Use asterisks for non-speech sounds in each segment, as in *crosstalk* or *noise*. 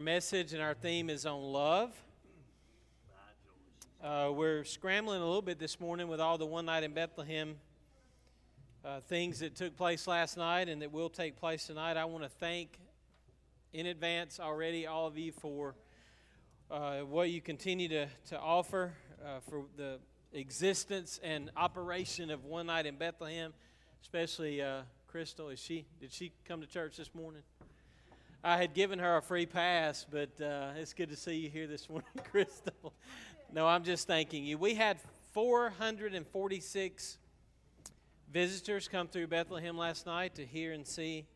message and our theme is on love. Uh, we're scrambling a little bit this morning with all the one night in Bethlehem uh, things that took place last night and that will take place tonight. I want to thank in advance already all of you for uh, what you continue to, to offer uh, for the existence and operation of one night in Bethlehem, especially uh, Crystal. Is she did she come to church this morning? I had given her a free pass, but uh, it's good to see you here this morning, *laughs* Crystal. No, I'm just thanking you. We had 446 visitors come through Bethlehem last night to hear and see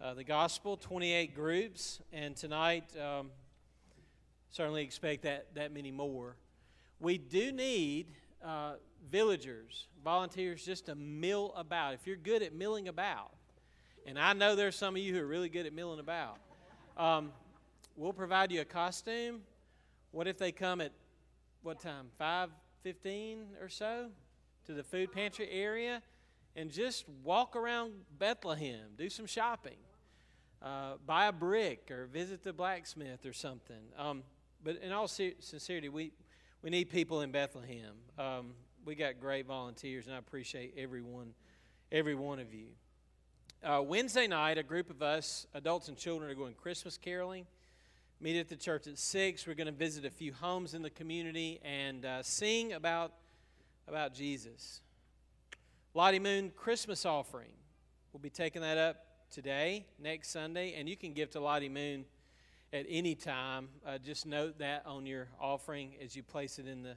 uh, the gospel, 28 groups, and tonight um, certainly expect that, that many more. We do need uh, villagers, volunteers, just to mill about. If you're good at milling about, and I know there's some of you who are really good at milling about. Um, we'll provide you a costume. What if they come at what time? 5:15 or so to the food pantry area and just walk around Bethlehem, do some shopping, uh, buy a brick or visit the blacksmith or something. Um, but in all sincerity, we we need people in Bethlehem. Um, we got great volunteers, and I appreciate everyone, every one of you. Uh, Wednesday night, a group of us, adults and children, are going Christmas caroling. Meet at the church at 6. We're going to visit a few homes in the community and uh, sing about, about Jesus. Lottie Moon Christmas offering. We'll be taking that up today, next Sunday, and you can give to Lottie Moon at any time. Uh, just note that on your offering as you place it in the,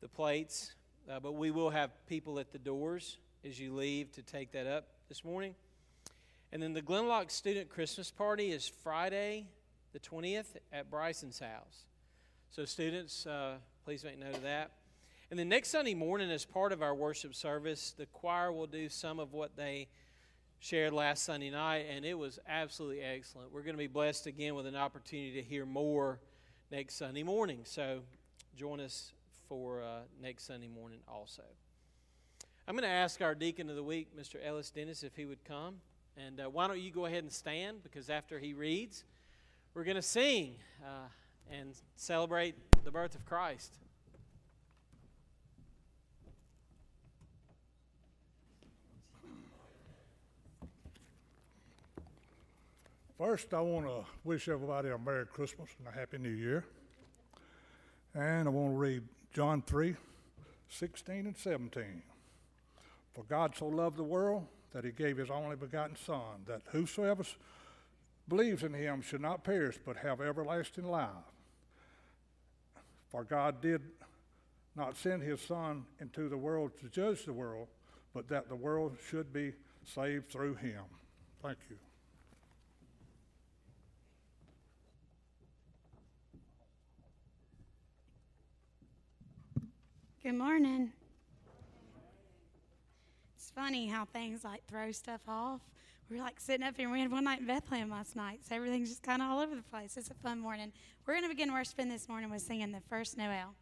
the plates. Uh, but we will have people at the doors as you leave to take that up this morning. And then the Glenlock Student Christmas Party is Friday, the 20th, at Bryson's house. So, students, uh, please make note of that. And then next Sunday morning, as part of our worship service, the choir will do some of what they shared last Sunday night, and it was absolutely excellent. We're going to be blessed again with an opportunity to hear more next Sunday morning. So, join us for uh, next Sunday morning also. I'm going to ask our deacon of the week, Mr. Ellis Dennis, if he would come. And uh, why don't you go ahead and stand? Because after he reads, we're going to sing uh, and celebrate the birth of Christ. First, I want to wish everybody a Merry Christmas and a Happy New Year. And I want to read John 3 16 and 17. For God so loved the world that he gave his only begotten Son, that whosoever believes in him should not perish but have everlasting life. For God did not send his Son into the world to judge the world, but that the world should be saved through him. Thank you. Good morning funny how things like throw stuff off. We were like sitting up here and we had one night in Bethlehem last night, so everything's just kind of all over the place. It's a fun morning. We're going to begin worshiping this morning with singing the first Noel.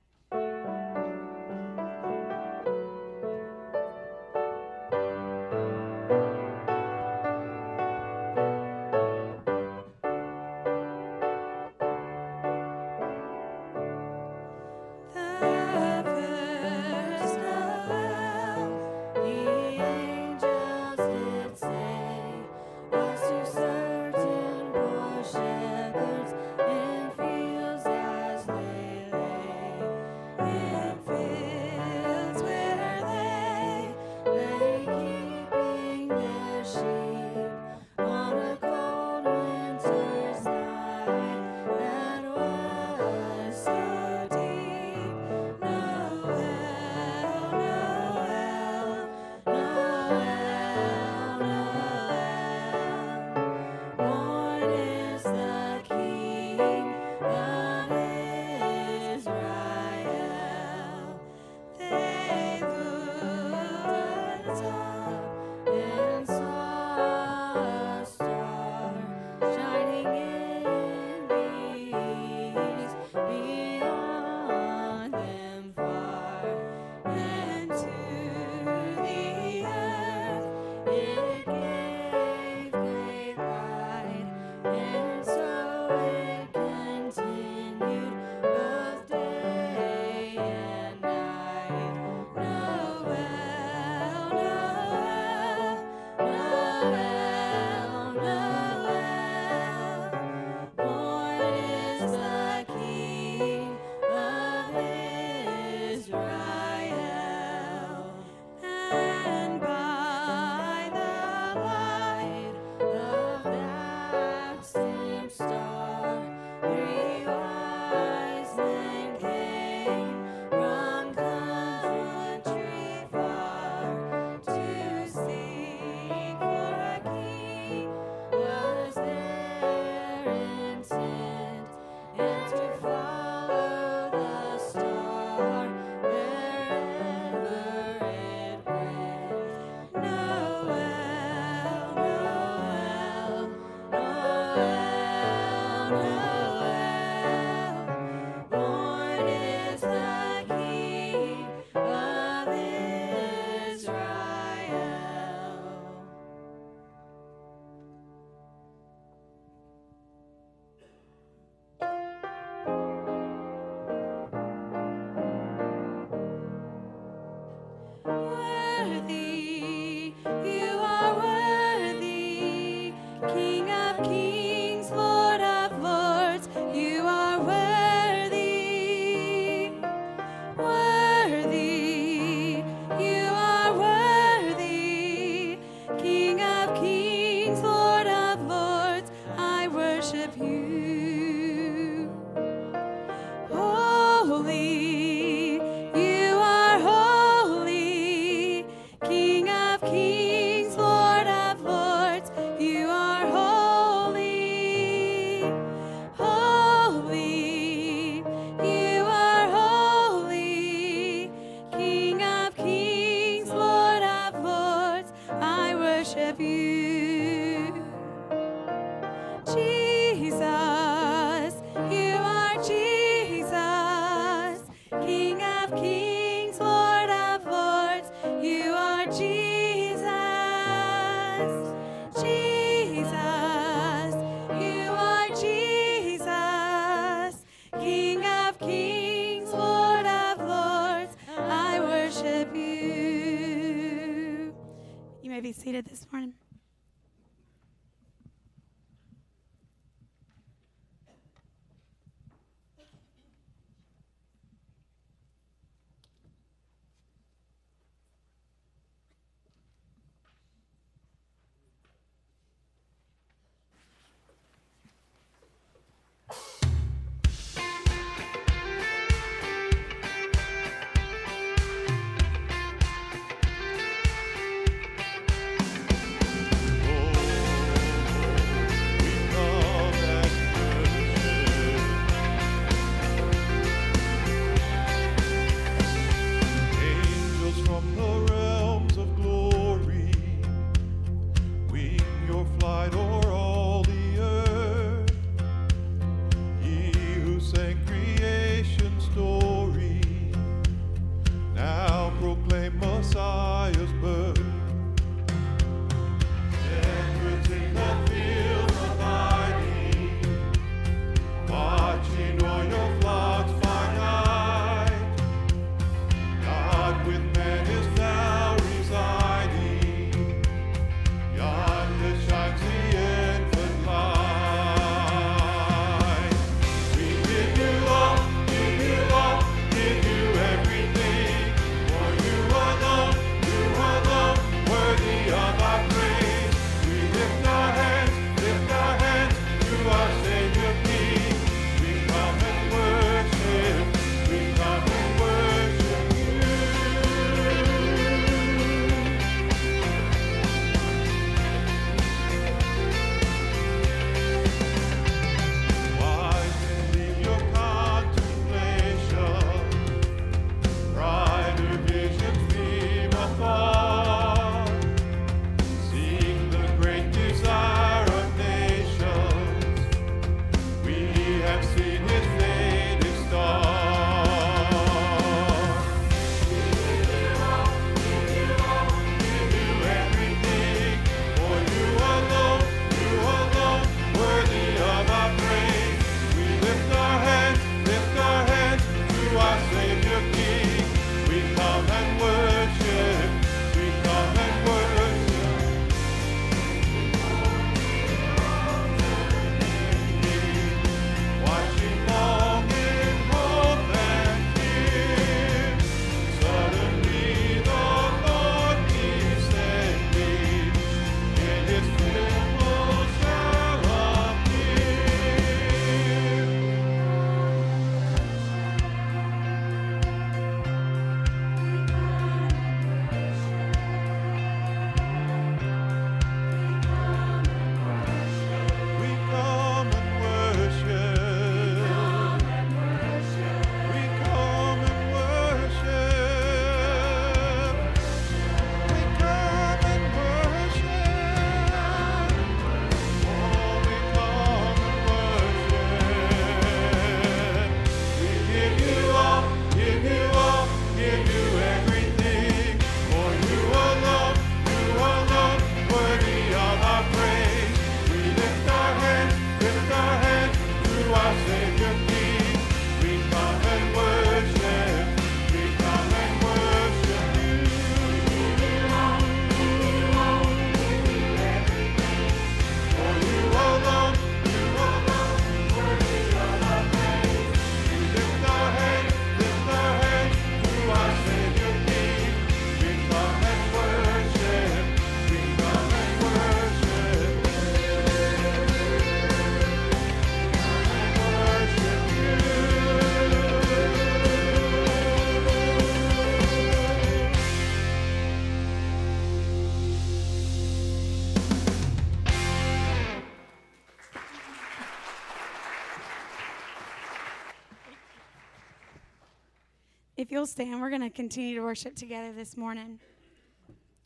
You'll stand, we're going to continue to worship together this morning.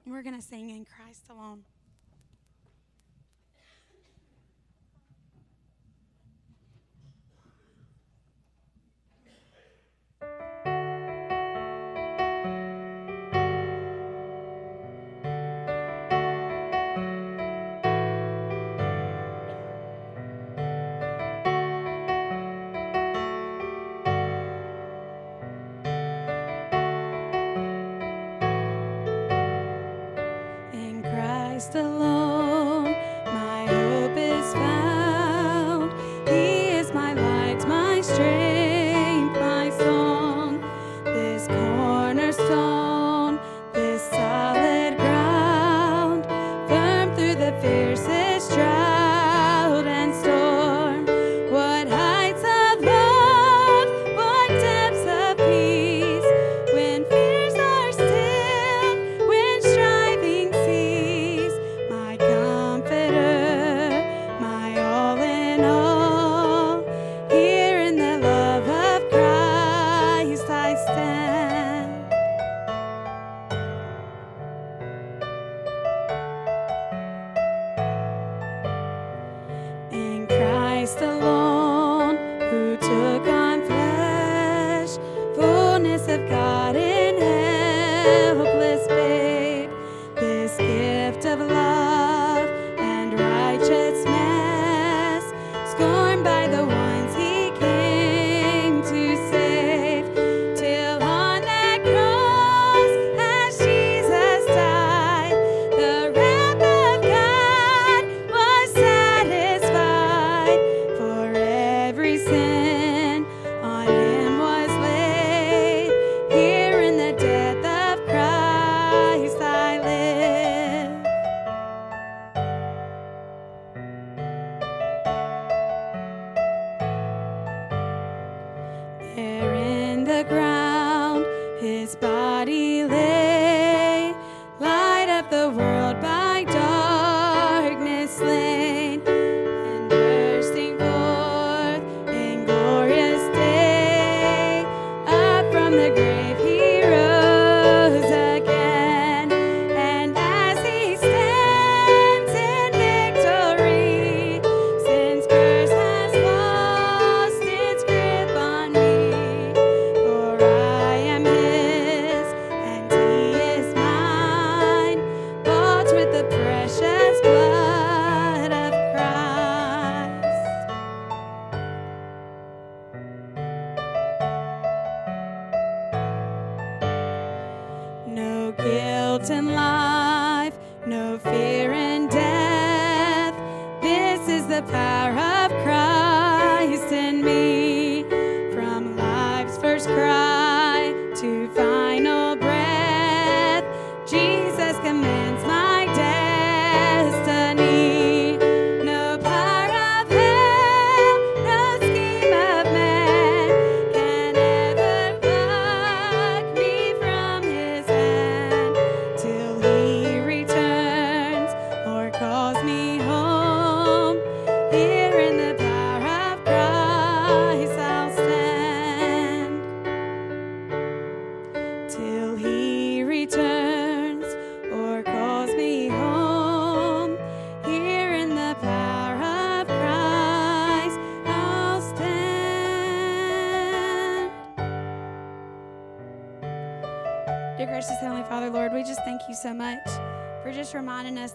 We're going to sing in Christ alone.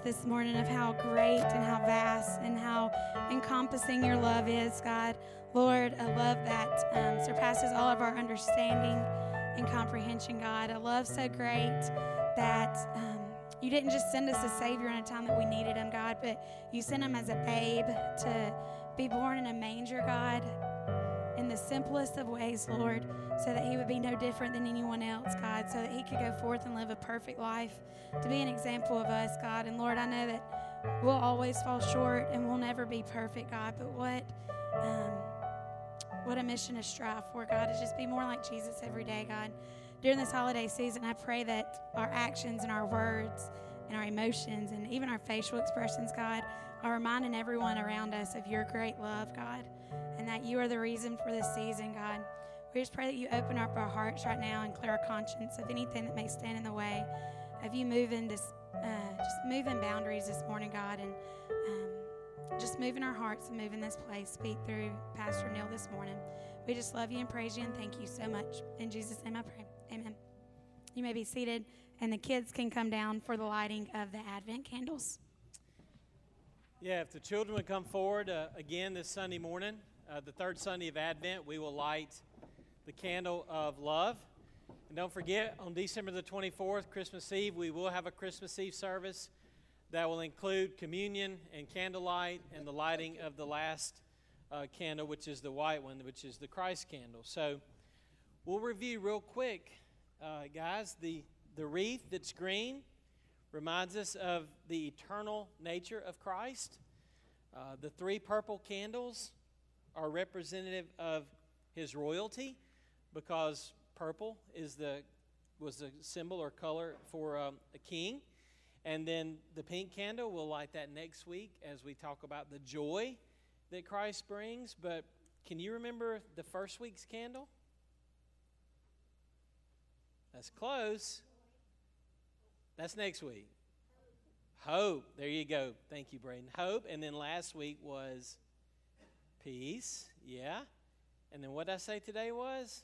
This morning of how great and how vast and how encompassing your love is, God. Lord, a love that um, surpasses all of our understanding and comprehension, God. A love so great that um, you didn't just send us a Savior in a time that we needed Him, God, but you sent Him as a babe to be born in a manger, God, in the simplest of ways, Lord, so that He would be no different than anyone else, God, so that He could go forth and live a perfect life, to be an example of us, God. And Lord, I know that we'll always fall short and we'll never be perfect, God, but what. Um, what a mission to strive for, God, is just be more like Jesus every day, God. During this holiday season, I pray that our actions and our words and our emotions and even our facial expressions, God, are reminding everyone around us of your great love, God, and that you are the reason for this season, God. We just pray that you open up our hearts right now and clear our conscience of anything that may stand in the way of you moving this, uh, just moving boundaries this morning, God, and um, just moving our hearts and moving this place. Speak through Pastor Neil this morning. We just love you and praise you and thank you so much. In Jesus' name I pray. Amen. You may be seated, and the kids can come down for the lighting of the Advent candles. Yeah, if the children would come forward uh, again this Sunday morning, uh, the third Sunday of Advent, we will light the candle of love. And don't forget, on December the 24th, Christmas Eve, we will have a Christmas Eve service that will include communion and candlelight and the lighting of the last uh, candle, which is the white one, which is the Christ candle. So we'll review real quick, uh, guys. The, the wreath that's green reminds us of the eternal nature of Christ. Uh, the three purple candles are representative of his royalty because purple is the was a symbol or color for um, a king. And then the pink candle, we'll light that next week as we talk about the joy that Christ brings. But can you remember the first week's candle? That's close. That's next week. Hope. There you go. Thank you, Braden. Hope. And then last week was peace. Yeah. And then what I say today was?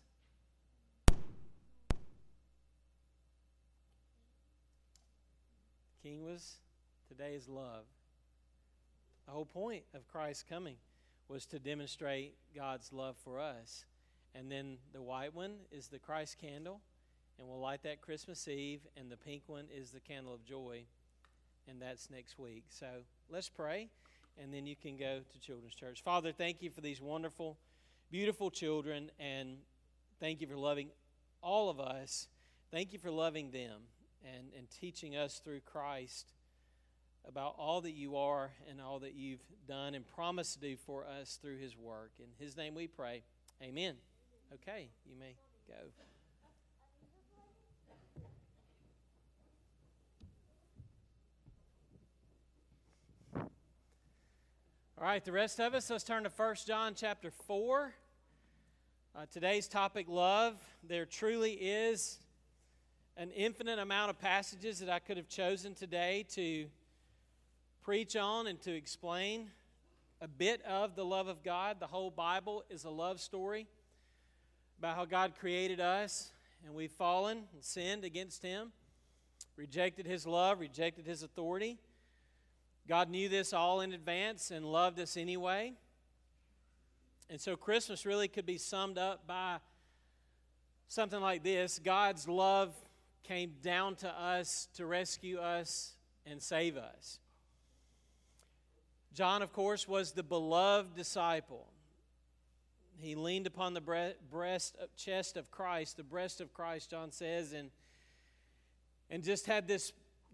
King was today is love. The whole point of Christ's coming was to demonstrate God's love for us. And then the white one is the Christ candle, and we'll light that Christmas Eve. And the pink one is the candle of joy, and that's next week. So let's pray, and then you can go to Children's Church. Father, thank you for these wonderful, beautiful children, and thank you for loving all of us. Thank you for loving them and, and teaching us through Christ about all that you are and all that you've done and promised to do for us through his work. In his name we pray. Amen. Okay, you may go. All right, the rest of us, let's turn to 1 John chapter 4. Uh, today's topic, love. There truly is an infinite amount of passages that I could have chosen today to preach on and to explain a bit of the love of God. The whole Bible is a love story about how God created us and we've fallen and sinned against Him, rejected His love, rejected His authority. God knew this all in advance and loved us anyway. And so Christmas really could be summed up by something like this God's love came down to us to rescue us and save us. John, of course, was the beloved disciple. He leaned upon the breast, uh, chest of Christ, the breast of Christ, John says, and, and just had this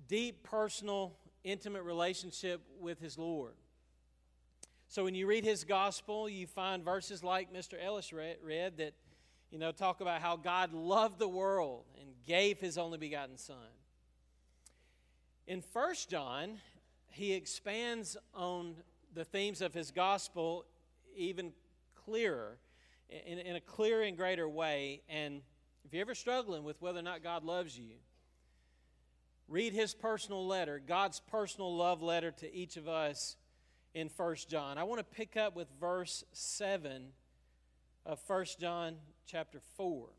deep, personal, intimate relationship with his Lord. So when you read his gospel, you find verses like Mr. Ellis read, read that, you know, talk about how God loved the world and gave his only begotten Son. In First John, he expands on the themes of his gospel even clearer, in, in a clearer and greater way. And if you're ever struggling with whether or not God loves you, read his personal letter, God's personal love letter to each of us in First John. I want to pick up with verse 7 of First John chapter 4. Of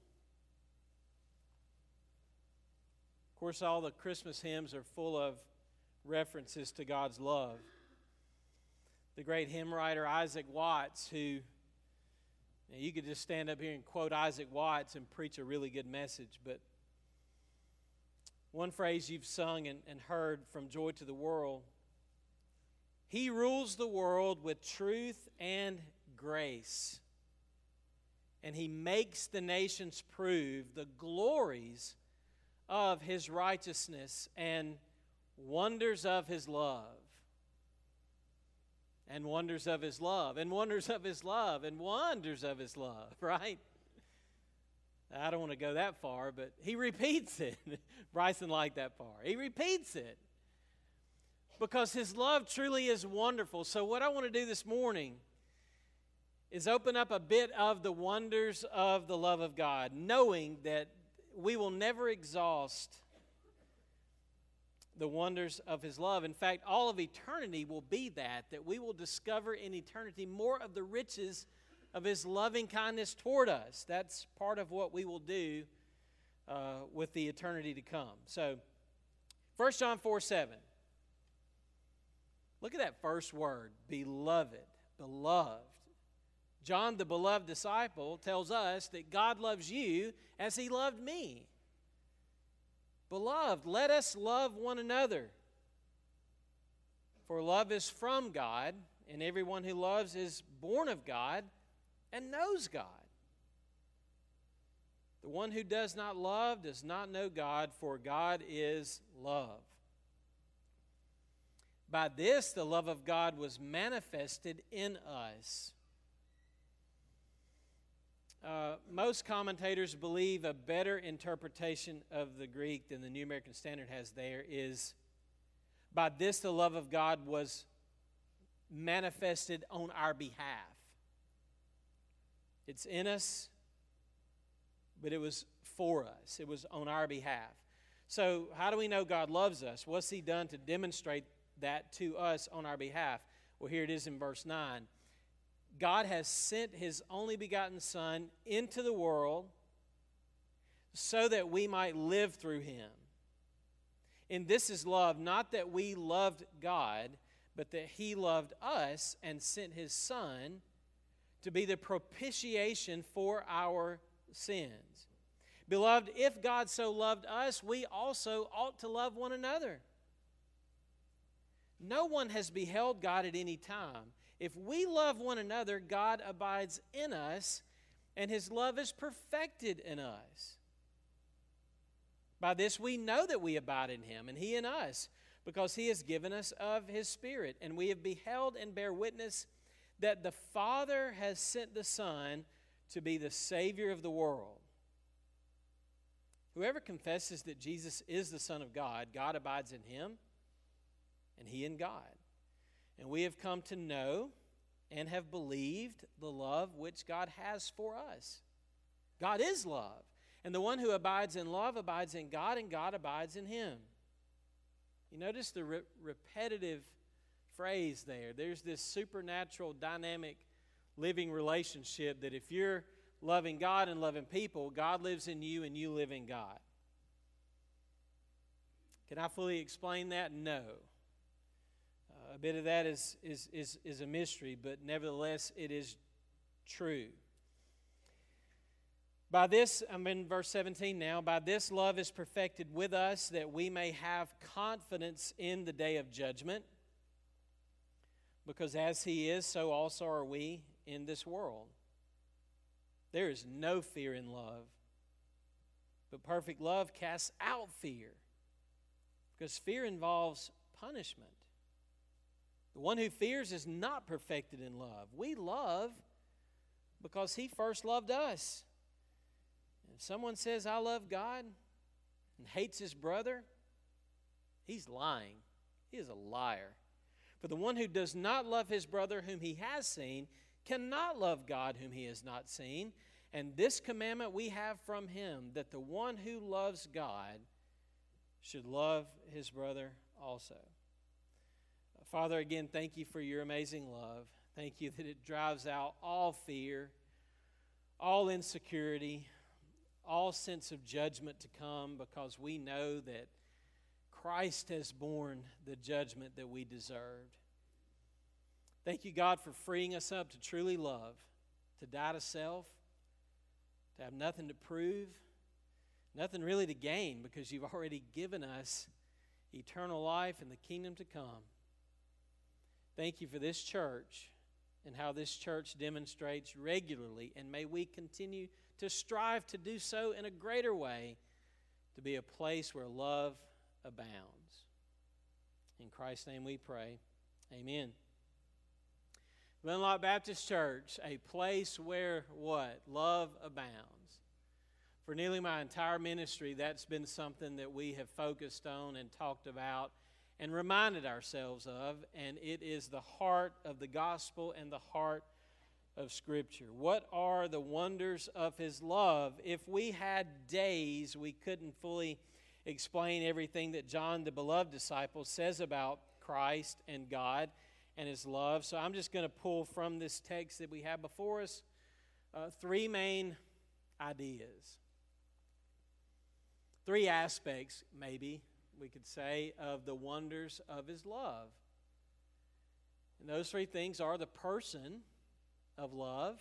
course, all the Christmas hymns are full of references to God's love. The great hymn writer Isaac Watts, who you could just stand up here and quote Isaac Watts and preach a really good message, but one phrase you've sung and, and heard from Joy to the World. He rules the world with truth and grace, and He makes the nations prove the glories of His righteousness and wonders of his love. And wonders of his love and wonders of his love and wonders of his love, *laughs* right? I don't want to go that far, but he repeats it. *laughs* Bryson liked that far. He repeats it because his love truly is wonderful. So, what I want to do this morning is open up a bit of the wonders of the love of God, knowing that we will never exhaust the wonders of his love. In fact, all of eternity will be that, that we will discover in eternity more of the riches of his loving kindness toward us. That's part of what we will do uh, with the eternity to come. So, 1 John 4 7. Look at that first word, beloved, beloved. John, the beloved disciple, tells us that God loves you as he loved me. Beloved, let us love one another. For love is from God, and everyone who loves is born of God and knows God. The one who does not love does not know God, for God is love. By this, the love of God was manifested in us. Uh, most commentators believe a better interpretation of the Greek than the New American Standard has there is by this the love of God was manifested on our behalf. It's in us, but it was for us, it was on our behalf. So, how do we know God loves us? What's He done to demonstrate that to us on our behalf? Well, here it is in verse 9. God has sent His only begotten Son into the world so that we might live through Him. And this is love, not that we loved God, but that He loved us and sent His Son to be the propitiation for our sins. Beloved, if God so loved us, we also ought to love one another. No one has beheld God at any time. If we love one another, God abides in us, and his love is perfected in us. By this we know that we abide in him, and he in us, because he has given us of his Spirit. And we have beheld and bear witness that the Father has sent the Son to be the Savior of the world. Whoever confesses that Jesus is the Son of God, God abides in him, and he in God. And we have come to know and have believed the love which God has for us. God is love. And the one who abides in love abides in God, and God abides in him. You notice the re- repetitive phrase there. There's this supernatural, dynamic, living relationship that if you're loving God and loving people, God lives in you and you live in God. Can I fully explain that? No. Uh, a bit of that is, is, is, is a mystery, but nevertheless, it is true. By this, I'm in verse 17 now. By this love is perfected with us that we may have confidence in the day of judgment. Because as He is, so also are we in this world. There is no fear in love, but perfect love casts out fear. Because fear involves punishment. The one who fears is not perfected in love. We love because He first loved us. If someone says, I love God and hates his brother, he's lying. He is a liar. For the one who does not love his brother whom he has seen cannot love God whom he has not seen. And this commandment we have from him that the one who loves God should love his brother also. Father, again, thank you for your amazing love. Thank you that it drives out all fear, all insecurity, all sense of judgment to come because we know that Christ has borne the judgment that we deserved. Thank you, God, for freeing us up to truly love, to die to self, to have nothing to prove, nothing really to gain because you've already given us eternal life and the kingdom to come. Thank you for this church and how this church demonstrates regularly, and may we continue to strive to do so in a greater way, to be a place where love abounds. In Christ's name we pray. Amen. Glenlock Baptist Church, a place where what? Love abounds. For nearly my entire ministry, that's been something that we have focused on and talked about and reminded ourselves of, and it is the heart of the gospel and the heart of Scripture. What are the wonders of His love? If we had days, we couldn't fully explain everything that John, the beloved disciple, says about Christ and God and His love. So I'm just going to pull from this text that we have before us uh, three main ideas. Three aspects, maybe, we could say, of the wonders of His love. And those three things are the person of love.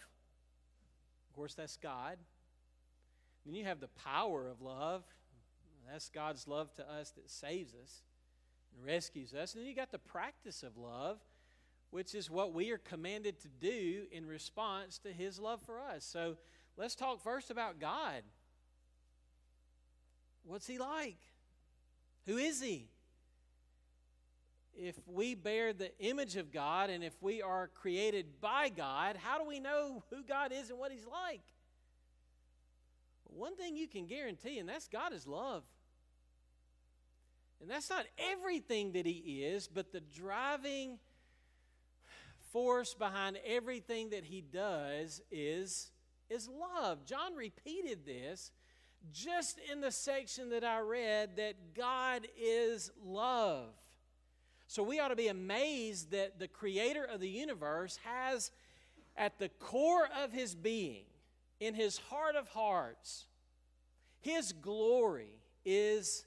Of course, that's God. Then you have the power of love. That's God's love to us that saves us. and rescues us. And then you got the practice of love, which is what we are commanded to do in response to His love for us. So let's talk first about God. What's He like? Who is He? If we bear the image of God and if we are created by God, how do we know who God is and what He's like? One thing you can guarantee, and that's God is love. And that's not everything that He is, but the driving force behind everything that He does is, is love. John repeated this just in the section that I read that God is love. So we ought to be amazed that the creator of the universe has at the core of his being, in his heart of hearts, his glory is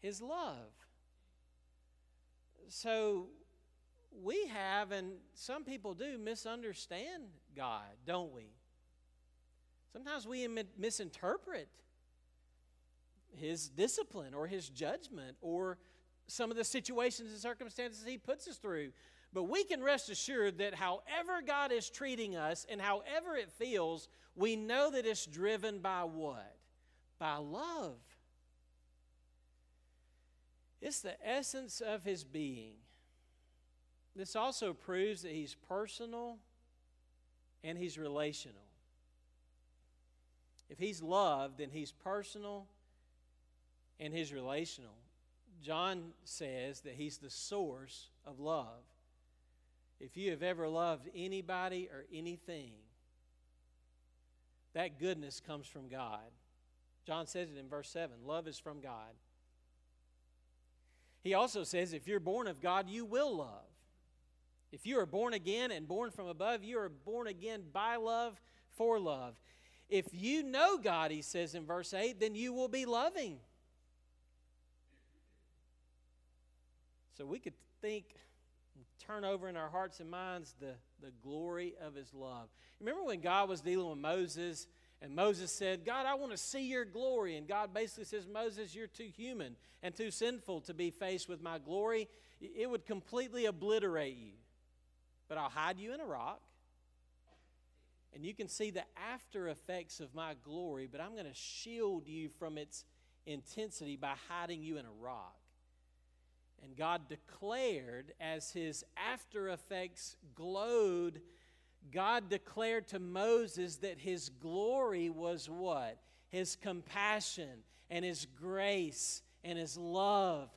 his love. So we have, and some people do, misunderstand God, don't we? Sometimes we misinterpret his discipline or his judgment or some of the situations and circumstances he puts us through. But we can rest assured that however God is treating us and however it feels, we know that it's driven by what? By love. It's the essence of his being. This also proves that he's personal and he's relational. If he's loved, then he's personal and he's relational. John says that he's the source of love. If you have ever loved anybody or anything, that goodness comes from God. John says it in verse 7 love is from God. He also says, if you're born of God, you will love. If you are born again and born from above, you are born again by love, for love. If you know God, he says in verse 8, then you will be loving. So we could think, turn over in our hearts and minds the, the glory of his love. Remember when God was dealing with Moses and Moses said, God, I want to see your glory. And God basically says, Moses, you're too human and too sinful to be faced with my glory. It would completely obliterate you. But I'll hide you in a rock. And you can see the after effects of my glory, but I'm going to shield you from its intensity by hiding you in a rock. And God declared as his after effects glowed God declared to Moses that his glory was what? His compassion and his grace and his love.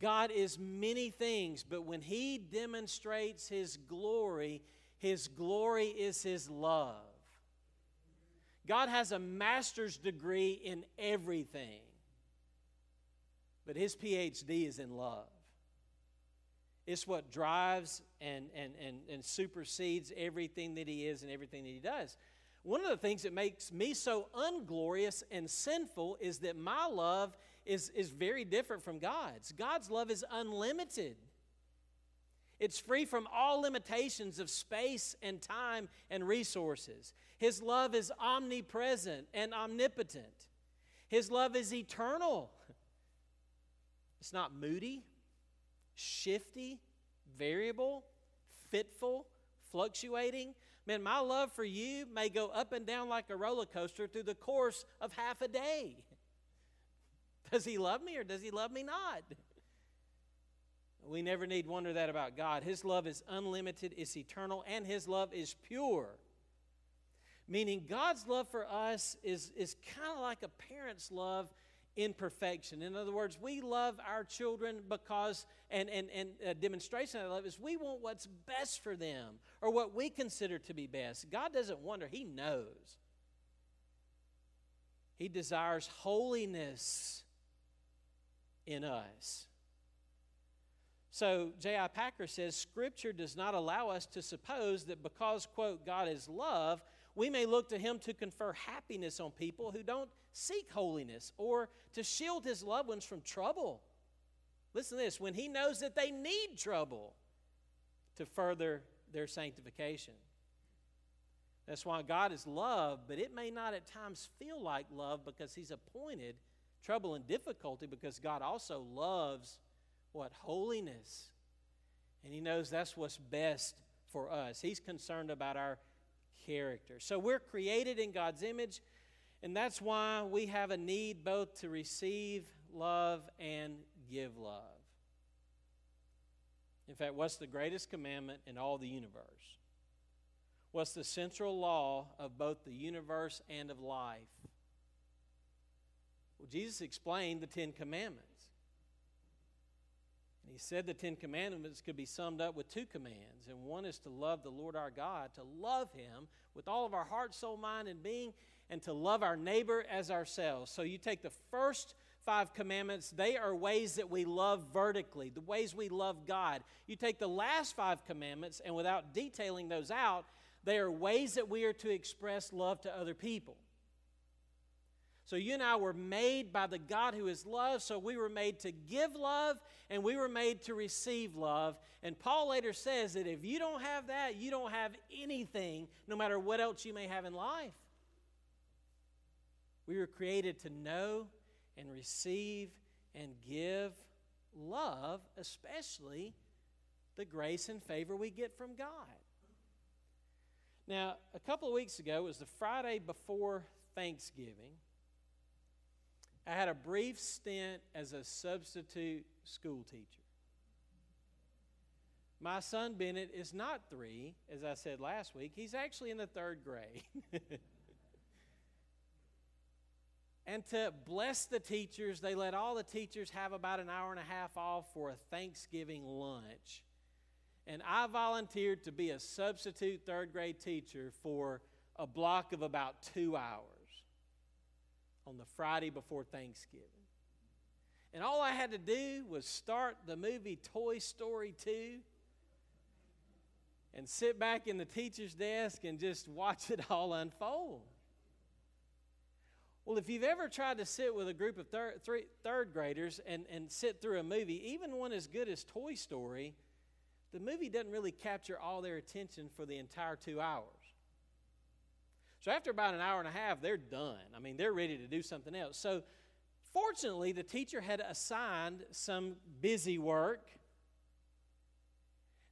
God is many things, but when he demonstrates his glory, his glory is his love. God has a master's degree in everything, but his PhD is in love. It's what drives and, and, and, and supersedes everything that he is and everything that he does. One of the things that makes me so unglorious and sinful is that my love is, is very different from God's. God's love is unlimited. It's free from all limitations of space and time and resources. His love is omnipresent and omnipotent. His love is eternal. *laughs* It's not moody, shifty, variable, fitful, fluctuating. Man, my love for you may go up and down like a roller coaster through the course of half a day. *laughs* Does he love me or does he love me not? We never need wonder that about God. His love is unlimited, it's eternal, and his love is pure. Meaning God's love for us is, is kind of like a parent's love in perfection. In other words, we love our children because, and, and, and a demonstration of love is we want what's best for them or what we consider to be best. God doesn't wonder, He knows. He desires holiness in us. So, J.I. Packer says Scripture does not allow us to suppose that because, quote, God is love, we may look to Him to confer happiness on people who don't seek holiness or to shield his loved ones from trouble. Listen to this when he knows that they need trouble to further their sanctification. That's why God is love, but it may not at times feel like love because he's appointed trouble and difficulty because God also loves what? Holiness. And He knows that's what's best for us. He's concerned about our character. So we're created in God's image, and that's why we have a need both to receive love and give love. In fact, what's the greatest commandment in all the universe? What's the central law of both the universe and of life? Well, Jesus explained the Ten Commandments. And he said the Ten Commandments could be summed up with two commands. And one is to love the Lord our God, to love Him with all of our heart, soul, mind, and being, and to love our neighbor as ourselves. So you take the first five commandments, they are ways that we love vertically, the ways we love God. You take the last five commandments, and without detailing those out, they are ways that we are to express love to other people. So you and I were made by the God who is love, so we were made to give love and we were made to receive love. And Paul later says that if you don't have that, you don't have anything, no matter what else you may have in life. We were created to know and receive and give love, especially the grace and favor we get from God. Now, a couple of weeks ago, it was the Friday before Thanksgiving. I had a brief stint as a substitute school teacher. My son Bennett is not three, as I said last week. He's actually in the third grade. *laughs* and to bless the teachers, they let all the teachers have about an hour and a half off for a Thanksgiving lunch. And I volunteered to be a substitute third grade teacher for a block of about two hours on the Friday before Thanksgiving. And all I had to do was start the movie Toy Story 2 and sit back in the teacher's desk and just watch it all unfold. Well, if you've ever tried to sit with a group of thir- three, third graders and, and sit through a movie, even one as good as Toy Story, the movie doesn't really capture all their attention for the entire two hours. So after about an hour and a half, they're done. I mean, they're ready to do something else. So fortunately, the teacher had assigned some busy work.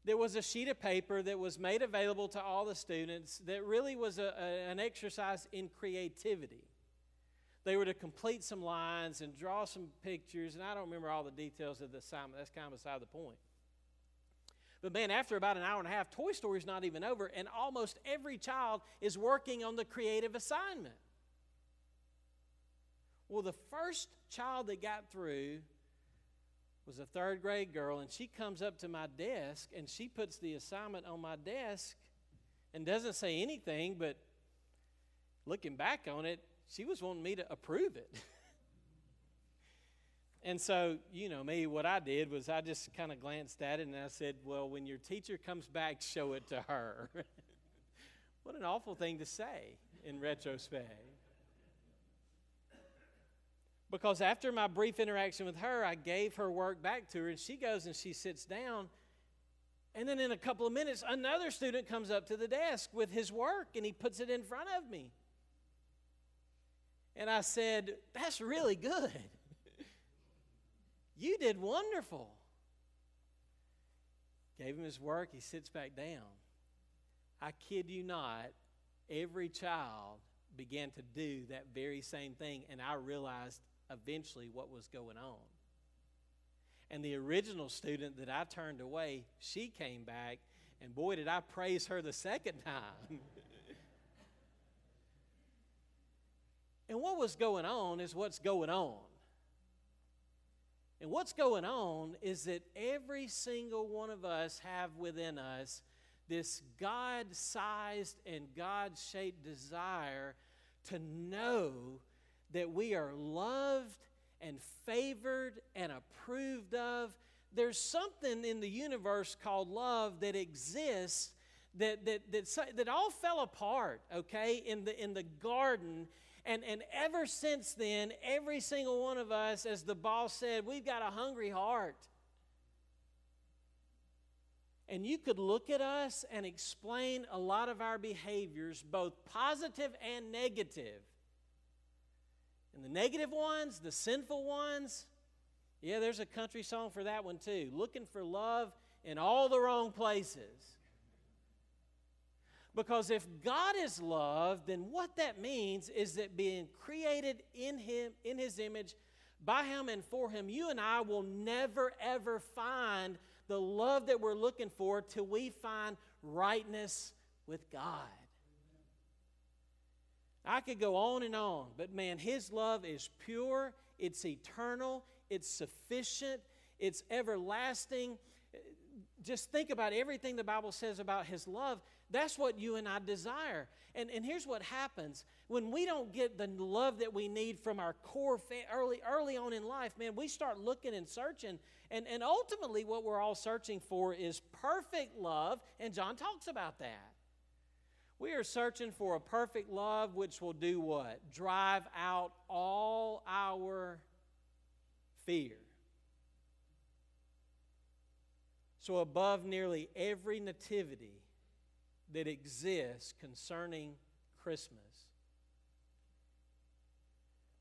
There was a sheet of paper that was made available to all the students that really was a, a, an exercise in creativity. They were to complete some lines and draw some pictures, and I don't remember all the details of the assignment. That's kind of beside the point. But man, after about an hour and a half, Toy Story's not even over, and almost every child is working on the creative assignment. Well, the first child that got through was a third grade girl, and she comes up to my desk and she puts the assignment on my desk and doesn't say anything, but looking back on it, she was wanting me to approve it. *laughs* And so, you know, me, what I did was I just kind of glanced at it and I said, Well, when your teacher comes back, show it to her. *laughs* what an awful thing to say in retrospect. Because after my brief interaction with her, I gave her work back to her, and she goes and she sits down. And then in a couple of minutes, another student comes up to the desk with his work and he puts it in front of me. And I said, That's really good. You did wonderful. Gave him his work, he sits back down. I kid you not, every child began to do that very same thing, and I realized eventually what was going on. And the original student that I turned away, she came back, and boy, did I praise her the second time. *laughs* and what was going on is what's going on. And what's going on is that every single one of us have within us this God sized and God shaped desire to know that we are loved and favored and approved of. There's something in the universe called love that exists that, that, that, that all fell apart, okay, in the, in the garden and, and ever since then, every single one of us, as the boss said, we've got a hungry heart. And you could look at us and explain a lot of our behaviors, both positive and negative. And the negative ones, the sinful ones, Yeah, there's a country song for that one too. Looking for love in all the wrong places. Because if God is love, then what that means is that being created in Him, in His image, by Him and for Him, you and I will never ever find the love that we're looking for till we find rightness with God. I could go on and on, but man, His love is pure, it's eternal, it's sufficient, it's everlasting. Just think about everything the Bible says about His love. That's what you and I desire. And, and here's what happens when we don't get the love that we need from our core fa- early, early on in life, man, we start looking and searching. And, and ultimately, what we're all searching for is perfect love. And John talks about that. We are searching for a perfect love which will do what? Drive out all our fear. So, above nearly every nativity that exists concerning Christmas,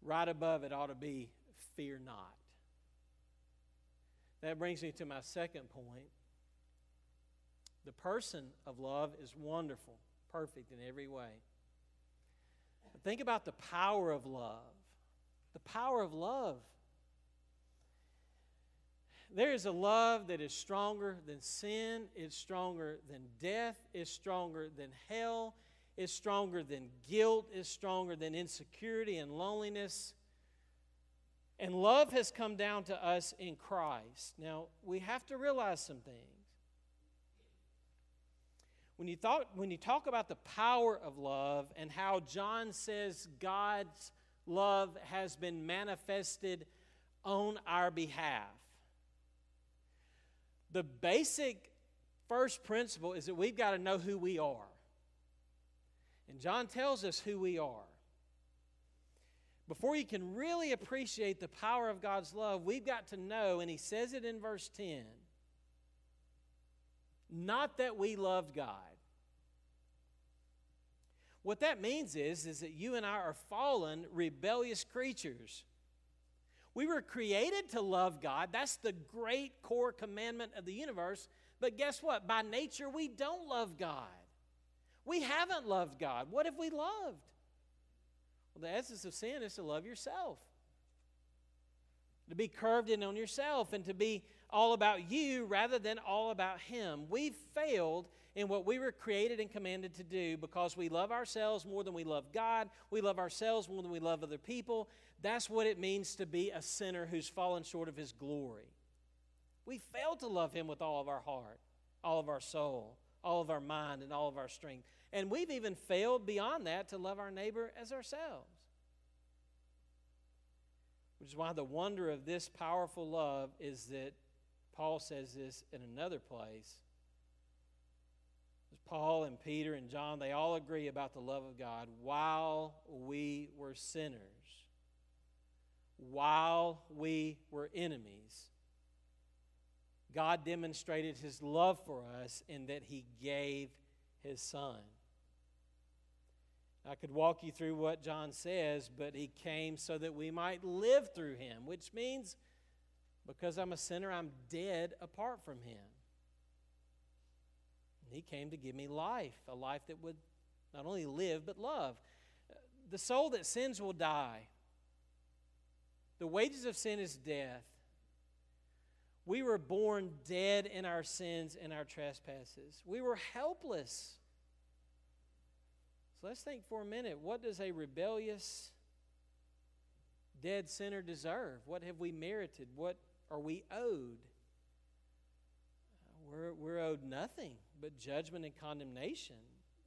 right above it ought to be fear not. That brings me to my second point. The person of love is wonderful, perfect in every way. But think about the power of love. The power of love. There is a love that is stronger than sin, it's stronger than death, it's stronger than hell, it's stronger than guilt, it's stronger than insecurity and loneliness. And love has come down to us in Christ. Now, we have to realize some things. When you, thought, when you talk about the power of love and how John says God's love has been manifested on our behalf, the basic first principle is that we've got to know who we are. And John tells us who we are. Before you can really appreciate the power of God's love, we've got to know, and he says it in verse 10 not that we loved God. What that means is, is that you and I are fallen, rebellious creatures. We were created to love God. That's the great core commandment of the universe. But guess what? By nature, we don't love God. We haven't loved God. What have we loved? Well, the essence of sin is to love yourself, to be curved in on yourself, and to be all about you rather than all about Him. We've failed in what we were created and commanded to do because we love ourselves more than we love God. We love ourselves more than we love other people. That's what it means to be a sinner who's fallen short of His glory. We fail to love Him with all of our heart, all of our soul, all of our mind, and all of our strength. And we've even failed beyond that to love our neighbor as ourselves. Which is why the wonder of this powerful love is that Paul says this in another place. Paul and Peter and John, they all agree about the love of God while we were sinners, while we were enemies. God demonstrated his love for us in that he gave his son. I could walk you through what John says, but he came so that we might live through him, which means because I'm a sinner, I'm dead apart from him. He came to give me life, a life that would not only live but love. The soul that sins will die. The wages of sin is death. We were born dead in our sins and our trespasses. We were helpless. So let's think for a minute what does a rebellious, dead sinner deserve? What have we merited? What are we owed? We're, we're owed nothing but judgment and condemnation.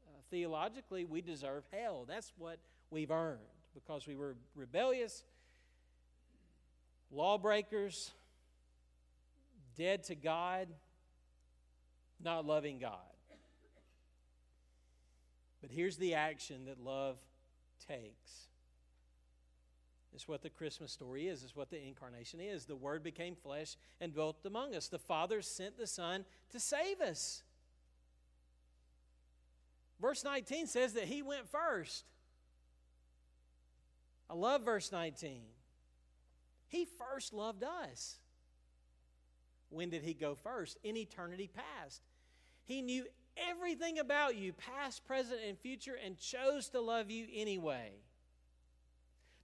Uh, theologically, we deserve hell. That's what we've earned because we were rebellious, lawbreakers, dead to God, not loving God. But here's the action that love takes. It's what the Christmas story is. It's what the incarnation is. The Word became flesh and dwelt among us. The Father sent the Son to save us. Verse 19 says that He went first. I love verse 19. He first loved us. When did He go first? In eternity past. He knew everything about you, past, present, and future, and chose to love you anyway.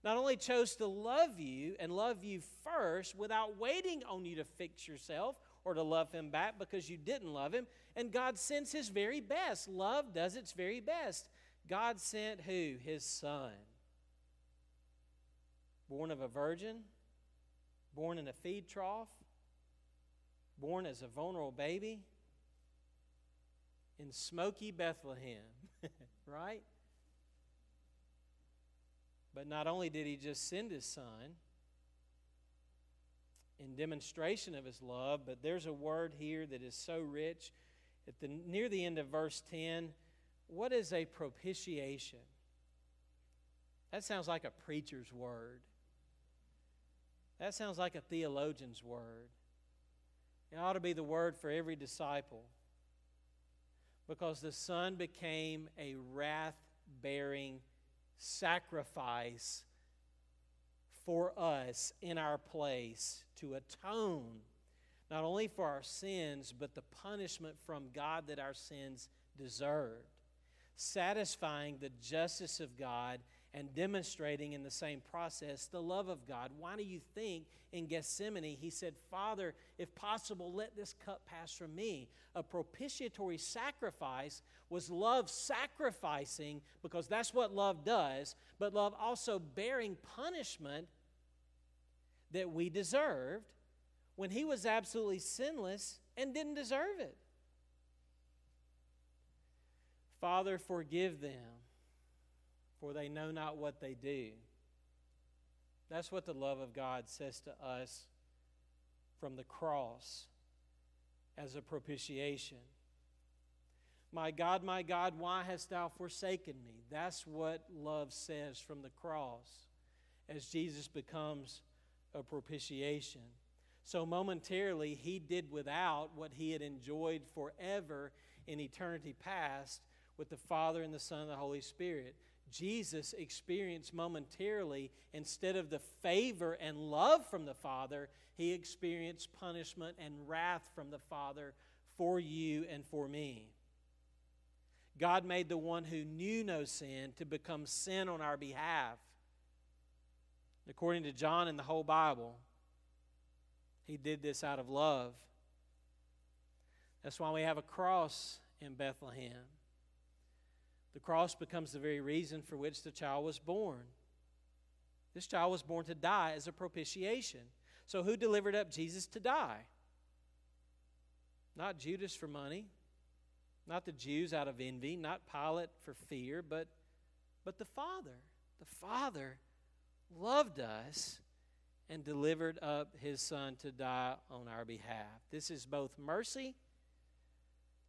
Not only chose to love you and love you first without waiting on you to fix yourself or to love Him back because you didn't love Him, and God sends His very best. Love does its very best. God sent who? His Son. Born of a virgin, born in a feed trough, born as a vulnerable baby in smoky Bethlehem, *laughs* right? But not only did he just send his son in demonstration of his love, but there's a word here that is so rich. At the near the end of verse 10, what is a propitiation? That sounds like a preacher's word. That sounds like a theologian's word. It ought to be the word for every disciple because the Son became a wrath bearing sacrifice for us in our place to atone not only for our sins, but the punishment from God that our sins deserved, satisfying the justice of God and demonstrating in the same process the love of God. Why do you think in Gethsemane he said, Father, if possible, let this cup pass from me? A propitiatory sacrifice was love sacrificing because that's what love does, but love also bearing punishment that we deserved when he was absolutely sinless and didn't deserve it. Father, forgive them for they know not what they do. That's what the love of God says to us from the cross as a propitiation. My God, my God, why hast thou forsaken me? That's what love says from the cross as Jesus becomes a propitiation. So momentarily, he did without what he had enjoyed forever in eternity past with the Father and the Son and the Holy Spirit. Jesus experienced momentarily, instead of the favor and love from the Father, he experienced punishment and wrath from the Father for you and for me. God made the one who knew no sin to become sin on our behalf. According to John in the whole Bible, he did this out of love. That's why we have a cross in Bethlehem. The cross becomes the very reason for which the child was born. This child was born to die as a propitiation. So, who delivered up Jesus to die? Not Judas for money, not the Jews out of envy, not Pilate for fear, but, but the Father. The Father loved us and delivered up his Son to die on our behalf. This is both mercy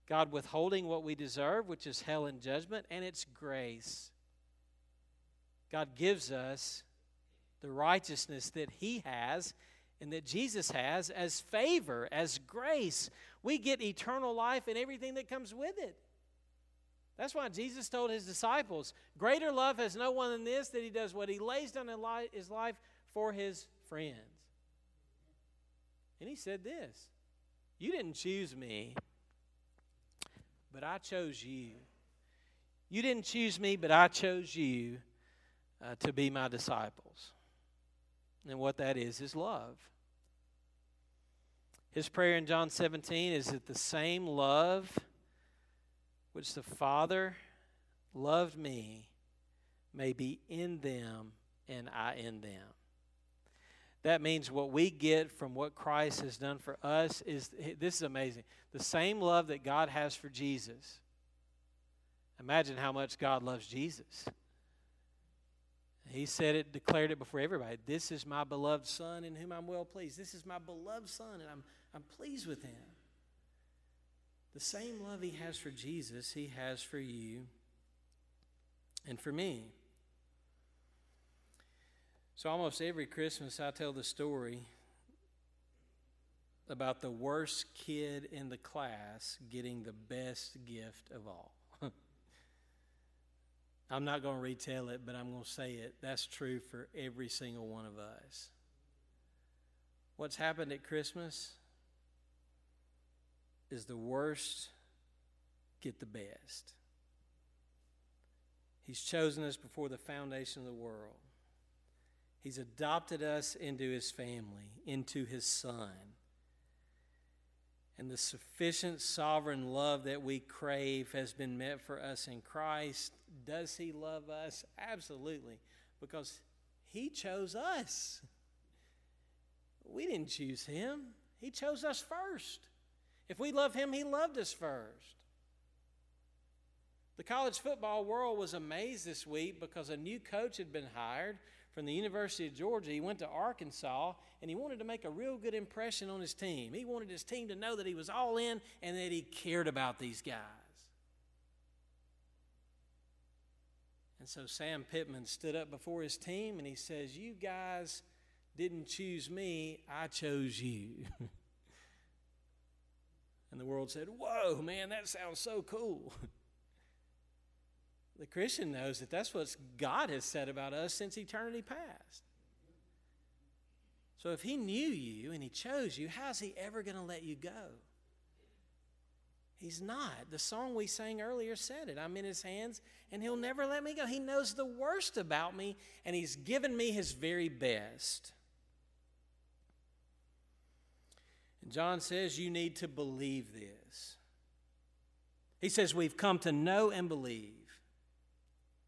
God withholding what we deserve, which is hell and judgment, and it's grace. God gives us the righteousness that He has and that Jesus has as favor, as grace. We get eternal life and everything that comes with it. That's why Jesus told His disciples, Greater love has no one than this, that He does what He lays down His life for His friends. And He said this You didn't choose me but I chose you. You didn't choose me, but I chose you uh, to be my disciples. And what that is, is love. His prayer in John 17 is that the same love which the Father loved me may be in them and I in them. That means what we get from what Christ has done for us is this is amazing. The same love that God has for Jesus. Imagine how much God loves Jesus. He said it, declared it before everybody. This is my beloved Son in whom I'm well pleased. This is my beloved Son, and I'm, I'm pleased with him. The same love he has for Jesus, he has for you and for me. So, almost every Christmas, I tell the story about the worst kid in the class getting the best gift of all. *laughs* I'm not going to retell it, but I'm going to say it. That's true for every single one of us. what's happened at Christmas is the worst get the best. He's chosen us before the foundation of the world. He's adopted us into his family, into his son. And the sufficient sovereign love that we crave has been met for us in Christ. Does he love us? Absolutely, because he chose us. We didn't choose him, he chose us first. If we love him, he loved us first. The college football world was amazed this week because a new coach had been hired from the University of Georgia. He went to Arkansas and he wanted to make a real good impression on his team. He wanted his team to know that he was all in and that he cared about these guys. And so Sam Pittman stood up before his team and he says, You guys didn't choose me, I chose you. *laughs* and the world said, Whoa, man, that sounds so cool. *laughs* The Christian knows that that's what God has said about us since eternity past. So if He knew you and He chose you, how's He ever going to let you go? He's not. The song we sang earlier said it. I'm in His hands and He'll never let me go. He knows the worst about me and He's given me His very best. And John says you need to believe this. He says we've come to know and believe.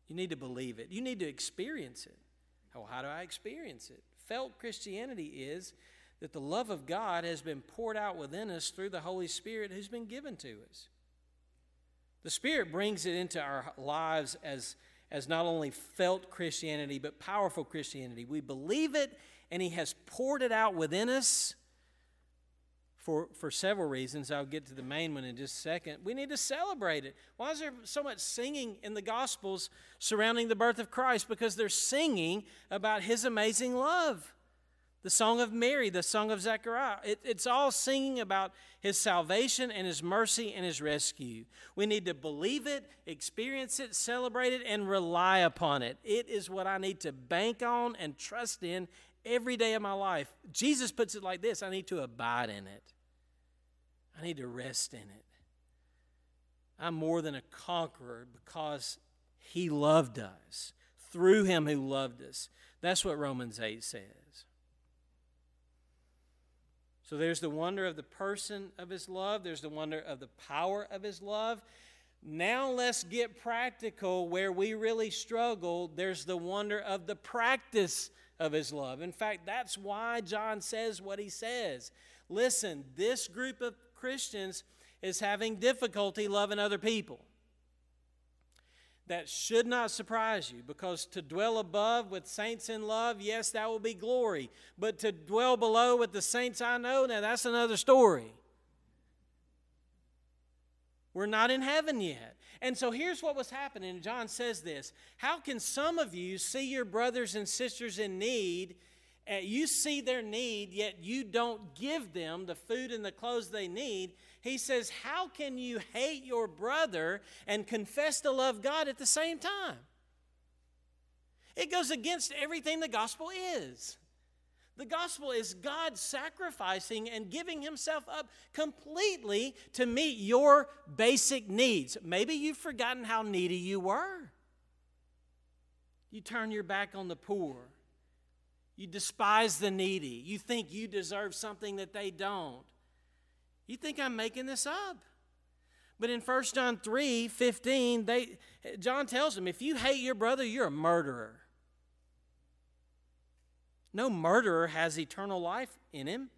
You need to believe it. You need to experience it. Oh, how do I experience it? Felt Christianity is that the love of God has been poured out within us through the Holy Spirit who's been given to us. The Spirit brings it into our lives as, as not only felt Christianity, but powerful Christianity. We believe it, and He has poured it out within us for, for several reasons. I'll get to the main one in just a second. We need to celebrate it. Why is there so much singing in the Gospels surrounding the birth of Christ? Because they're singing about his amazing love. The song of Mary, the song of Zechariah, it, it's all singing about his salvation and his mercy and his rescue. We need to believe it, experience it, celebrate it, and rely upon it. It is what I need to bank on and trust in every day of my life. Jesus puts it like this I need to abide in it. I need to rest in it. I'm more than a conqueror because he loved us through him who loved us. That's what Romans 8 says. So there's the wonder of the person of his love, there's the wonder of the power of his love. Now let's get practical where we really struggle. There's the wonder of the practice of his love. In fact, that's why John says what he says. Listen, this group of Christians is having difficulty loving other people. That should not surprise you because to dwell above with saints in love, yes, that will be glory. But to dwell below with the saints I know, now that's another story. We're not in heaven yet. And so here's what was happening. John says this How can some of you see your brothers and sisters in need you see their need, yet you don't give them the food and the clothes they need. He says, How can you hate your brother and confess to love God at the same time? It goes against everything the gospel is. The gospel is God sacrificing and giving himself up completely to meet your basic needs. Maybe you've forgotten how needy you were. You turn your back on the poor you despise the needy. You think you deserve something that they don't. You think I'm making this up. But in 1 John 3 15, they, John tells them if you hate your brother, you're a murderer. No murderer has eternal life in him.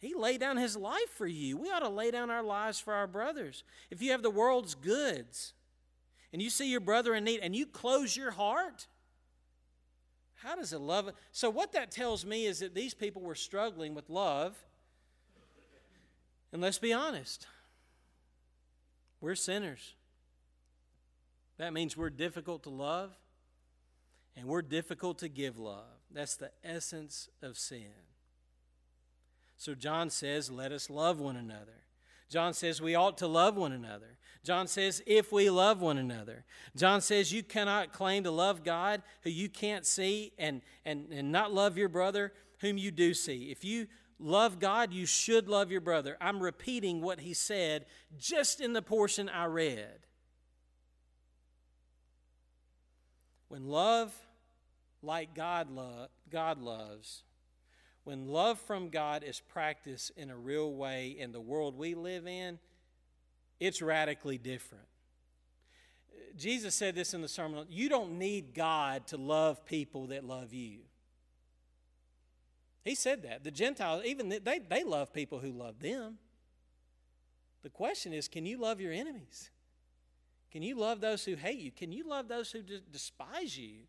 He laid down his life for you. We ought to lay down our lives for our brothers. If you have the world's goods and you see your brother in need and you close your heart, how does it love? So, what that tells me is that these people were struggling with love. And let's be honest, we're sinners. That means we're difficult to love and we're difficult to give love. That's the essence of sin. So, John says, let us love one another. John says we ought to love one another. John says if we love one another. John says you cannot claim to love God who you can't see and, and, and not love your brother whom you do see. If you love God, you should love your brother. I'm repeating what he said just in the portion I read. When love like God, lo- God loves, when love from God is practiced in a real way in the world we live in, it's radically different. Jesus said this in the sermon you don't need God to love people that love you. He said that. The Gentiles, even they, they love people who love them. The question is can you love your enemies? Can you love those who hate you? Can you love those who despise you?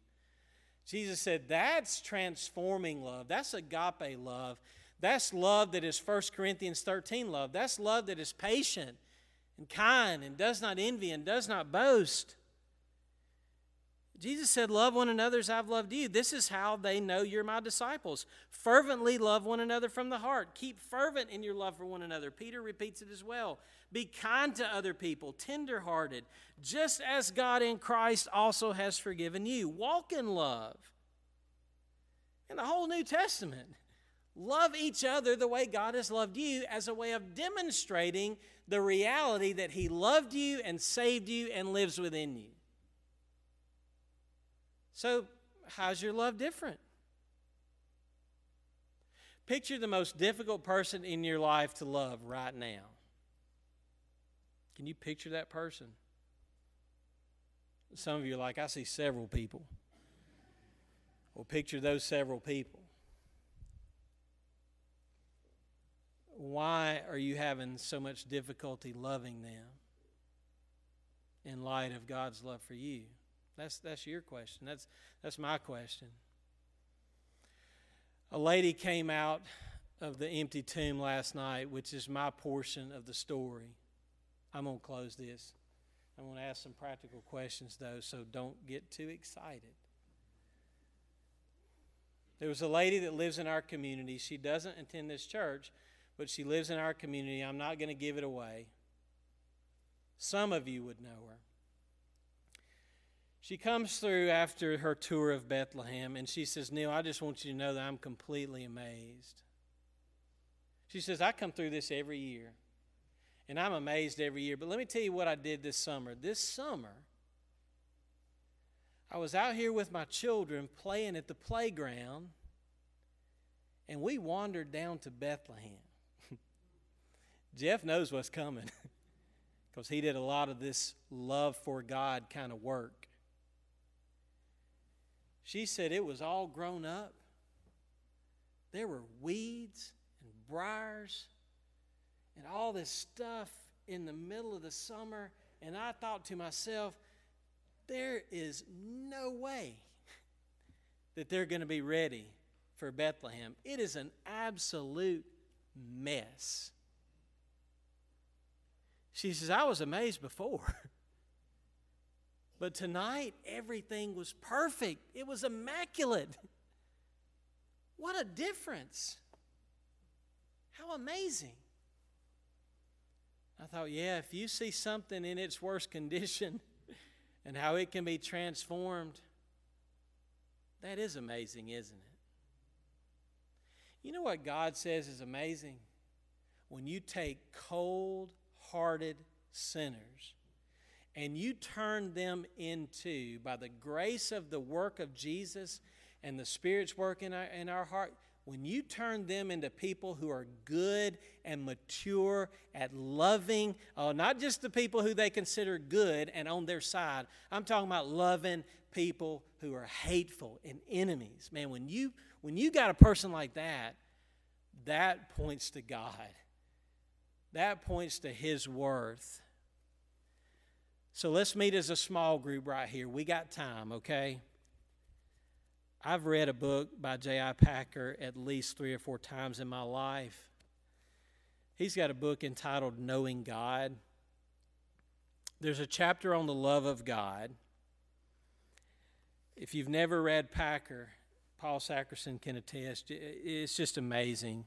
Jesus said that's transforming love. That's agape love. That's love that is 1 Corinthians 13 love. That's love that is patient and kind and does not envy and does not boast. Jesus said, Love one another as I've loved you. This is how they know you're my disciples. Fervently love one another from the heart. Keep fervent in your love for one another. Peter repeats it as well. Be kind to other people, tenderhearted, just as God in Christ also has forgiven you. Walk in love. In the whole New Testament, love each other the way God has loved you as a way of demonstrating the reality that He loved you and saved you and lives within you. So, how's your love different? Picture the most difficult person in your life to love right now. Can you picture that person? Some of you are like, I see several people. Well, picture those several people. Why are you having so much difficulty loving them in light of God's love for you? That's, that's your question. That's, that's my question. A lady came out of the empty tomb last night, which is my portion of the story. I'm going to close this. I'm going to ask some practical questions, though, so don't get too excited. There was a lady that lives in our community. She doesn't attend this church, but she lives in our community. I'm not going to give it away. Some of you would know her. She comes through after her tour of Bethlehem and she says, Neil, I just want you to know that I'm completely amazed. She says, I come through this every year and I'm amazed every year. But let me tell you what I did this summer. This summer, I was out here with my children playing at the playground and we wandered down to Bethlehem. Jeff knows what's coming *laughs* because he did a lot of this love for God kind of work. She said it was all grown up. There were weeds and briars and all this stuff in the middle of the summer. And I thought to myself, there is no way *laughs* that they're going to be ready for Bethlehem. It is an absolute mess. She says, I was amazed before. *laughs* But tonight, everything was perfect. It was immaculate. *laughs* What a difference! How amazing. I thought, yeah, if you see something in its worst condition *laughs* and how it can be transformed, that is amazing, isn't it? You know what God says is amazing? When you take cold hearted sinners and you turn them into, by the grace of the work of Jesus and the Spirit's work in our, in our heart, when you turn them into people who are good and mature at loving, uh, not just the people who they consider good and on their side, I'm talking about loving people who are hateful and enemies. Man, when you when you got a person like that, that points to God. That points to His worth. So let's meet as a small group right here. We got time, okay? I've read a book by J.I. Packer at least three or four times in my life. He's got a book entitled Knowing God. There's a chapter on the love of God. If you've never read Packer, Paul Sackerson can attest. It's just amazing.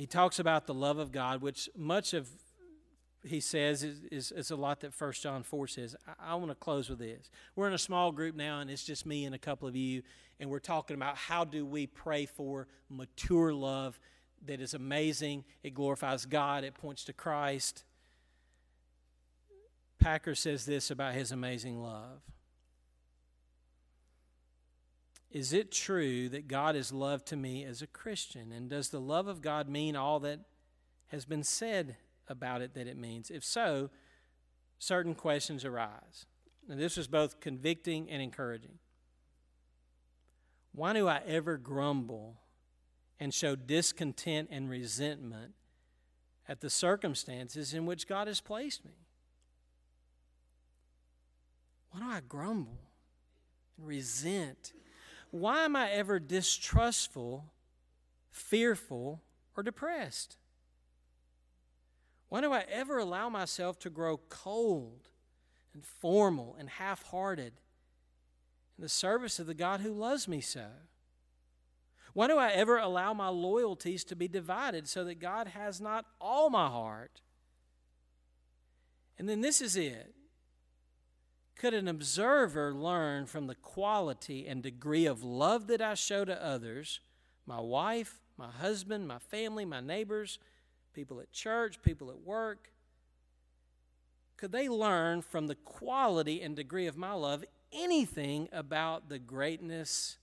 He talks about the love of God, which much of he says is, is, is a lot that First John 4 says. I, I want to close with this. We're in a small group now, and it's just me and a couple of you, and we're talking about how do we pray for mature love that is amazing. It glorifies God, it points to Christ. Packer says this about his amazing love. Is it true that God is love to me as a Christian? And does the love of God mean all that has been said about it that it means? If so, certain questions arise. Now, this was both convicting and encouraging. Why do I ever grumble and show discontent and resentment at the circumstances in which God has placed me? Why do I grumble and resent why am I ever distrustful, fearful, or depressed? Why do I ever allow myself to grow cold and formal and half hearted in the service of the God who loves me so? Why do I ever allow my loyalties to be divided so that God has not all my heart? And then this is it could an observer learn from the quality and degree of love that I show to others, my wife, my husband, my family, my neighbors, people at church, people at work? Could they learn from the quality and degree of my love anything about the greatness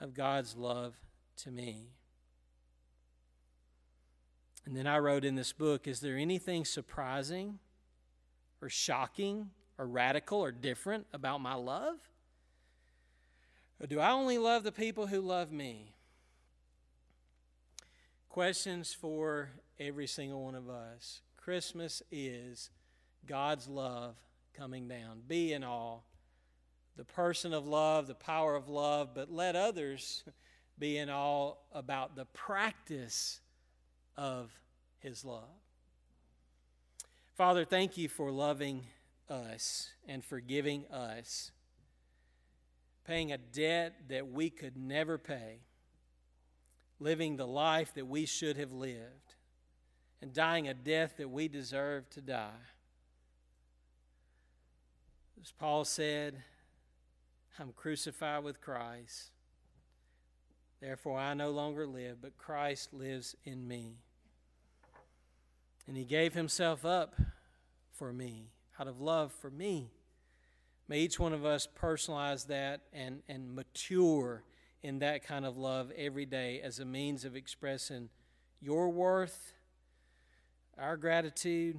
of God's love to me? And then I wrote in this book Is there anything surprising or shocking or radical or different about my love? Or do I only love the people who love me? Questions for every single one of us. Christmas is God's love coming down. Be in awe. The person of love, the power of love, but let others *laughs* be in awe about the practice of His love. Father, thank you for loving us and forgiving us, paying a debt that we could never pay, living the life that we should have lived, and dying a death that we deserve to die. As Paul said, I'm crucified with Christ. Therefore, I no longer live, but Christ lives in me. And he gave himself up for me out of love for me. May each one of us personalize that and, and mature in that kind of love every day as a means of expressing your worth, our gratitude.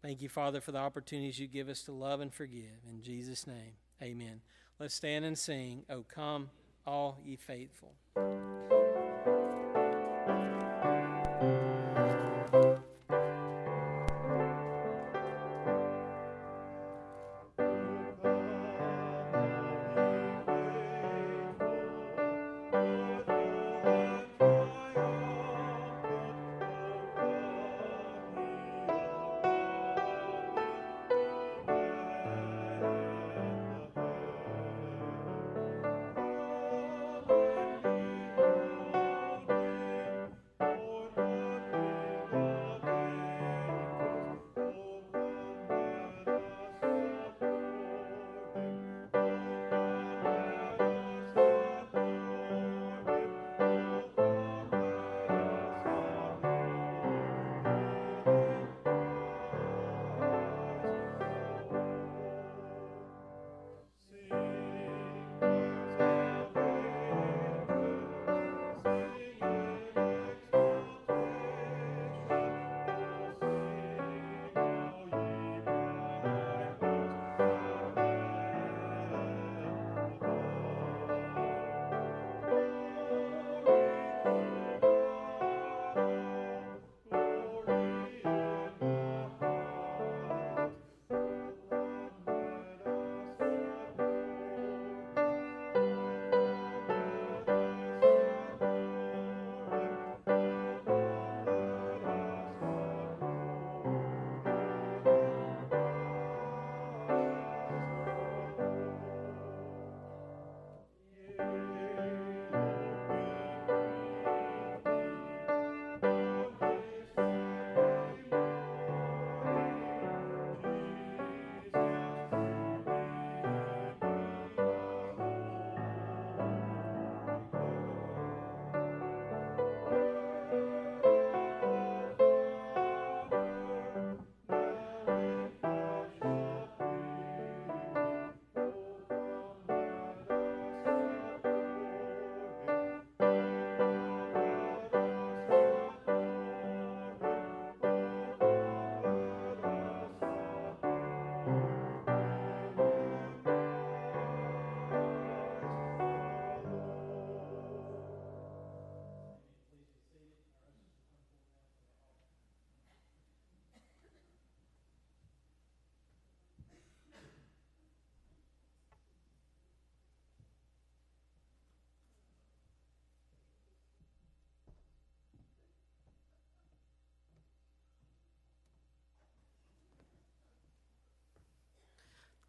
Thank you, Father, for the opportunities you give us to love and forgive. In Jesus' name, amen. Let's stand and sing, O come, all ye faithful.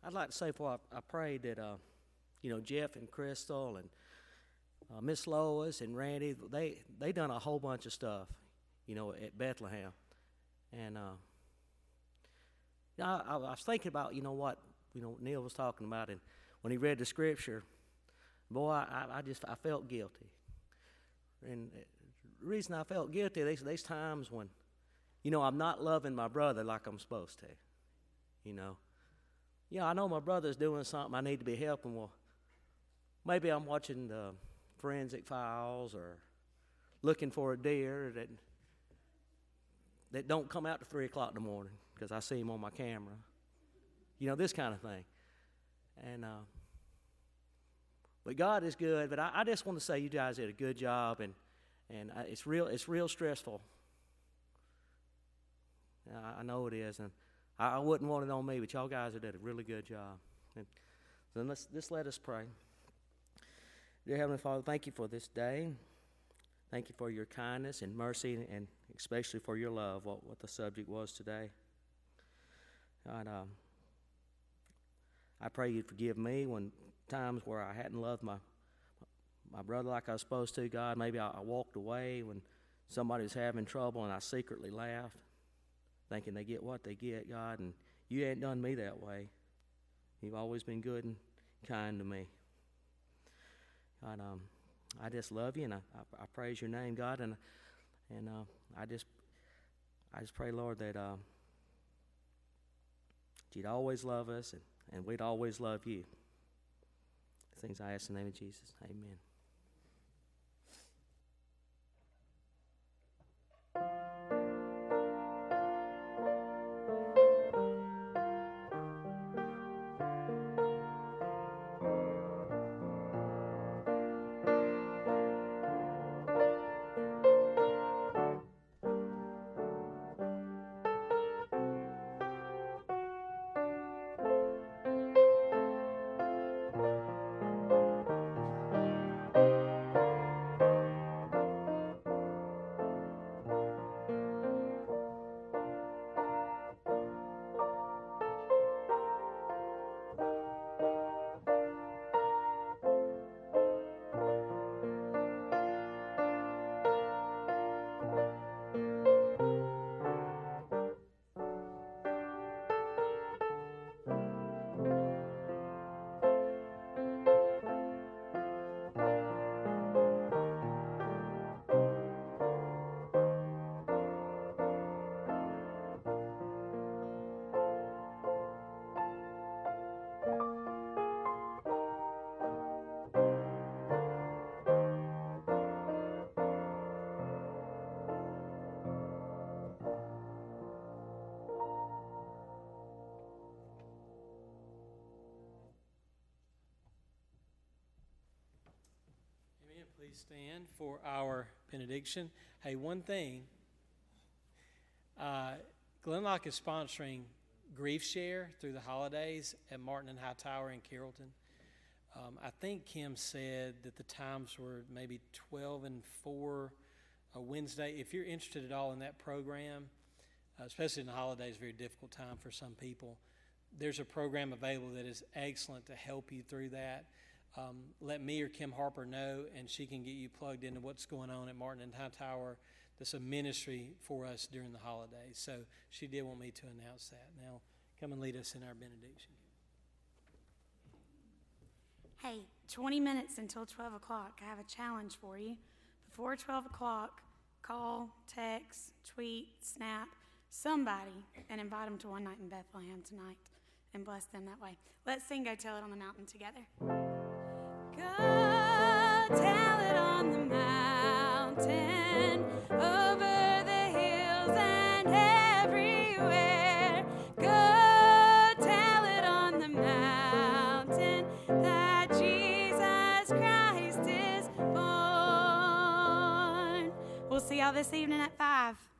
I'd like to say before I, I pray that, uh, you know, Jeff and Crystal and uh, Miss Lois and Randy, they they done a whole bunch of stuff, you know, at Bethlehem, and uh, I, I was thinking about, you know, what you know Neil was talking about, and when he read the scripture, boy, I, I just I felt guilty, and the reason I felt guilty, there's, there's times when, you know, I'm not loving my brother like I'm supposed to, you know. Yeah, I know my brother's doing something I need to be helping. Well, maybe I'm watching the forensic files or looking for a deer that that don't come out to three o'clock in the morning because I see him on my camera. You know this kind of thing, and uh, but God is good. But I, I just want to say you guys did a good job, and and I, it's real it's real stressful. I, I know it is, and I, I wouldn't want it on me, but y'all guys have done a really good job. And so let's, let's let us pray. Dear Heavenly Father, thank you for this day. Thank you for your kindness and mercy, and especially for your love, what, what the subject was today. God, um, I pray you'd forgive me when times where I hadn't loved my my brother like I was supposed to. God, maybe I, I walked away when somebody was having trouble, and I secretly laughed thinking they get what they get, God, and you ain't done me that way. You've always been good and kind to me. God, um, I just love you and I, I, I praise your name, God, and and uh, I just I just pray, Lord, that uh, you'd always love us and, and we'd always love you. things I ask in the name of Jesus. Amen. Please stand for our benediction. Hey, one thing uh, Glenlock is sponsoring GriefShare through the holidays at Martin and Hightower in Carrollton. Um, I think Kim said that the times were maybe 12 and 4 a Wednesday. If you're interested at all in that program, uh, especially in the holidays, very difficult time for some people, there's a program available that is excellent to help you through that um, let me or Kim Harper know, and she can get you plugged into what's going on at Martin and Hightower. That's a ministry for us during the holidays. So she did want me to announce that. Now, come and lead us in our benediction. Hey, 20 minutes until 12 o'clock. I have a challenge for you. Before 12 o'clock, call, text, tweet, snap somebody and invite them to one night in Bethlehem tonight and bless them that way. Let's sing Go Tell It on the Mountain together. We'll see y'all this evening at 5.